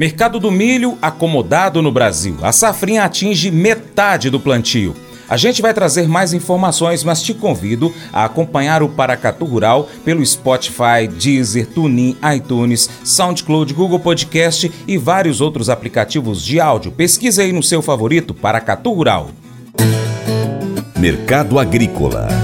Mercado do milho acomodado no Brasil. A safrinha atinge metade do plantio. A gente vai trazer mais informações, mas te convido a acompanhar o Paracatu Rural pelo Spotify, Deezer, TuneIn, iTunes, SoundCloud, Google Podcast e vários outros aplicativos de áudio. Pesquise aí no seu favorito Paracatu Rural. Mercado Agrícola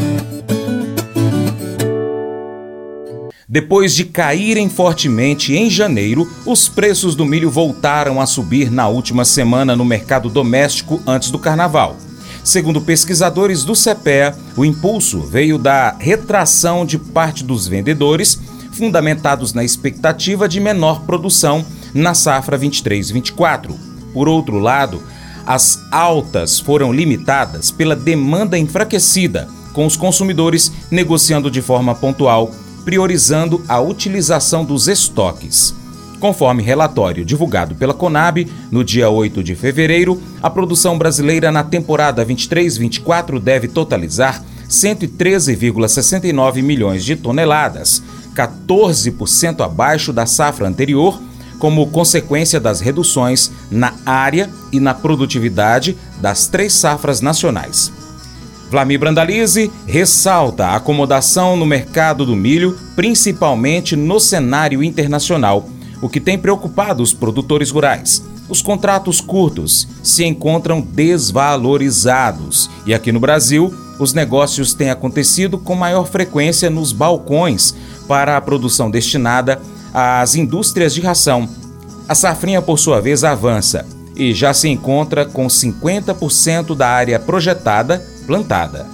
Depois de caírem fortemente em janeiro, os preços do milho voltaram a subir na última semana no mercado doméstico antes do carnaval. Segundo pesquisadores do CPEA, o impulso veio da retração de parte dos vendedores, fundamentados na expectativa de menor produção na safra 23-24. Por outro lado, as altas foram limitadas pela demanda enfraquecida, com os consumidores negociando de forma pontual priorizando a utilização dos estoques. Conforme relatório divulgado pela Conab, no dia 8 de fevereiro, a produção brasileira na temporada 23-24 deve totalizar 113,69 milhões de toneladas, 14% abaixo da safra anterior, como consequência das reduções na área e na produtividade das três safras nacionais. Vlamir Brandalize ressalta a acomodação no mercado do milho, principalmente no cenário internacional, o que tem preocupado os produtores rurais. Os contratos curtos se encontram desvalorizados e aqui no Brasil, os negócios têm acontecido com maior frequência nos balcões para a produção destinada às indústrias de ração. A safrinha, por sua vez, avança e já se encontra com 50% da área projetada plantada.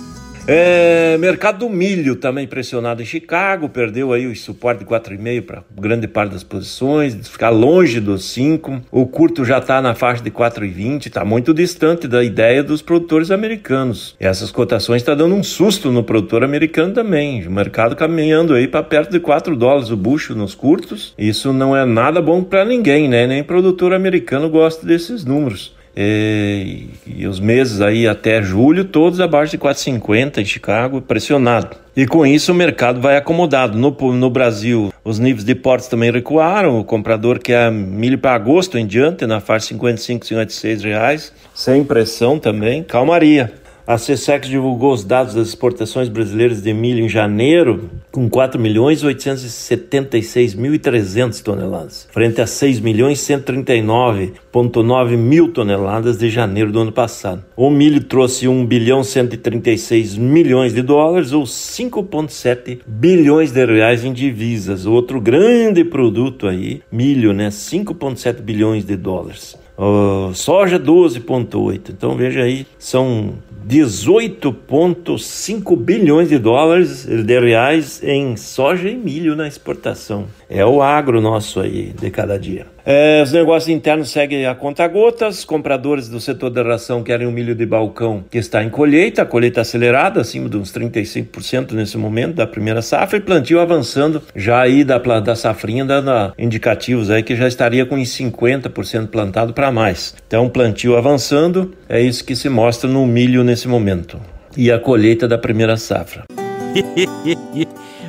É, mercado do milho também pressionado em Chicago, perdeu aí o suporte de 4,5 para grande parte das posições, ficar longe dos 5. O curto já está na faixa de 4,20, está muito distante da ideia dos produtores americanos. E essas cotações estão tá dando um susto no produtor americano também. O mercado caminhando aí para perto de 4 dólares o bucho nos curtos. Isso não é nada bom para ninguém, né? Nem produtor americano gosta desses números. E, e, os meses aí até julho, todos abaixo de 4,50 em Chicago, pressionado. E com isso o mercado vai acomodado. No, no Brasil, os níveis de portos também recuaram. O comprador quer milho para agosto em diante, na faixa 55, 56 reais, sem pressão também, calmaria. A CSEX divulgou os dados das exportações brasileiras de milho em janeiro, com 4 milhões 876.300 toneladas, frente a 6 milhões 139,9 mil toneladas de janeiro do ano passado. O milho trouxe 1 bilhão 136 milhões de dólares, ou 5,7 bilhões de reais em divisas. Outro grande produto aí, milho, né? 5,7 bilhões de dólares. Uh, soja 12,8. Então veja aí, são 18,5 bilhões de dólares de reais em soja e milho na exportação. É o agro nosso aí de cada dia. É, os negócios internos seguem a conta gotas. Compradores do setor da ração querem o milho de balcão que está em colheita, a colheita acelerada, acima de uns 35% nesse momento da primeira safra, e plantio avançando já aí da, da safrinha, dando indicativos aí que já estaria com uns 50% plantado para mais. Então, plantio avançando, é isso que se mostra no milho nesse momento. E a colheita da primeira safra.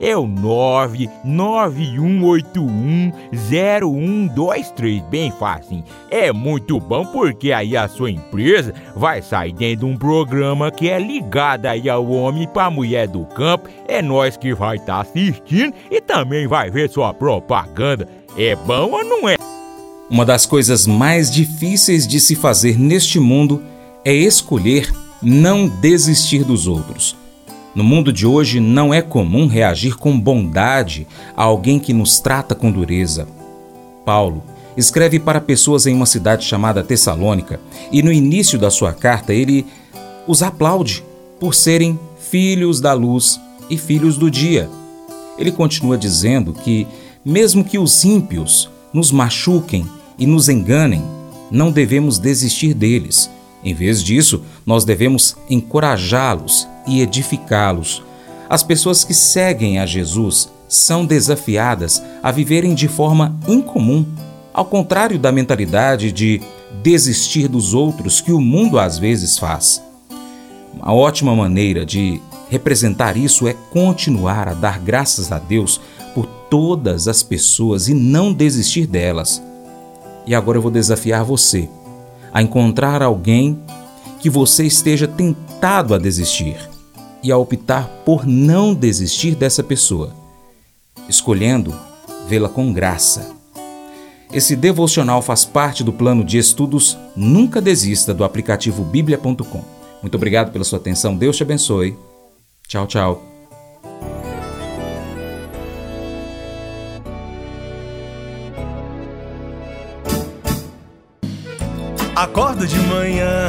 é o 991810123. Bem fácil. É muito bom porque aí a sua empresa vai sair dentro de um programa que é ligado aí ao homem para mulher do campo. É nós que vai estar tá assistindo e também vai ver sua propaganda. É bom ou não é? Uma das coisas mais difíceis de se fazer neste mundo é escolher não desistir dos outros. No mundo de hoje, não é comum reagir com bondade a alguém que nos trata com dureza. Paulo escreve para pessoas em uma cidade chamada Tessalônica e no início da sua carta ele os aplaude por serem filhos da luz e filhos do dia. Ele continua dizendo que, mesmo que os ímpios nos machuquem e nos enganem, não devemos desistir deles em vez disso, nós devemos encorajá-los e edificá-los. As pessoas que seguem a Jesus são desafiadas a viverem de forma incomum, ao contrário da mentalidade de desistir dos outros que o mundo às vezes faz. Uma ótima maneira de representar isso é continuar a dar graças a Deus por todas as pessoas e não desistir delas. E agora eu vou desafiar você a encontrar alguém que você esteja tentado a desistir e a optar por não desistir dessa pessoa, escolhendo vê-la com graça. Esse devocional faz parte do plano de estudos Nunca Desista do aplicativo bíblia.com. Muito obrigado pela sua atenção, Deus te abençoe. Tchau, tchau. Acordo de manhã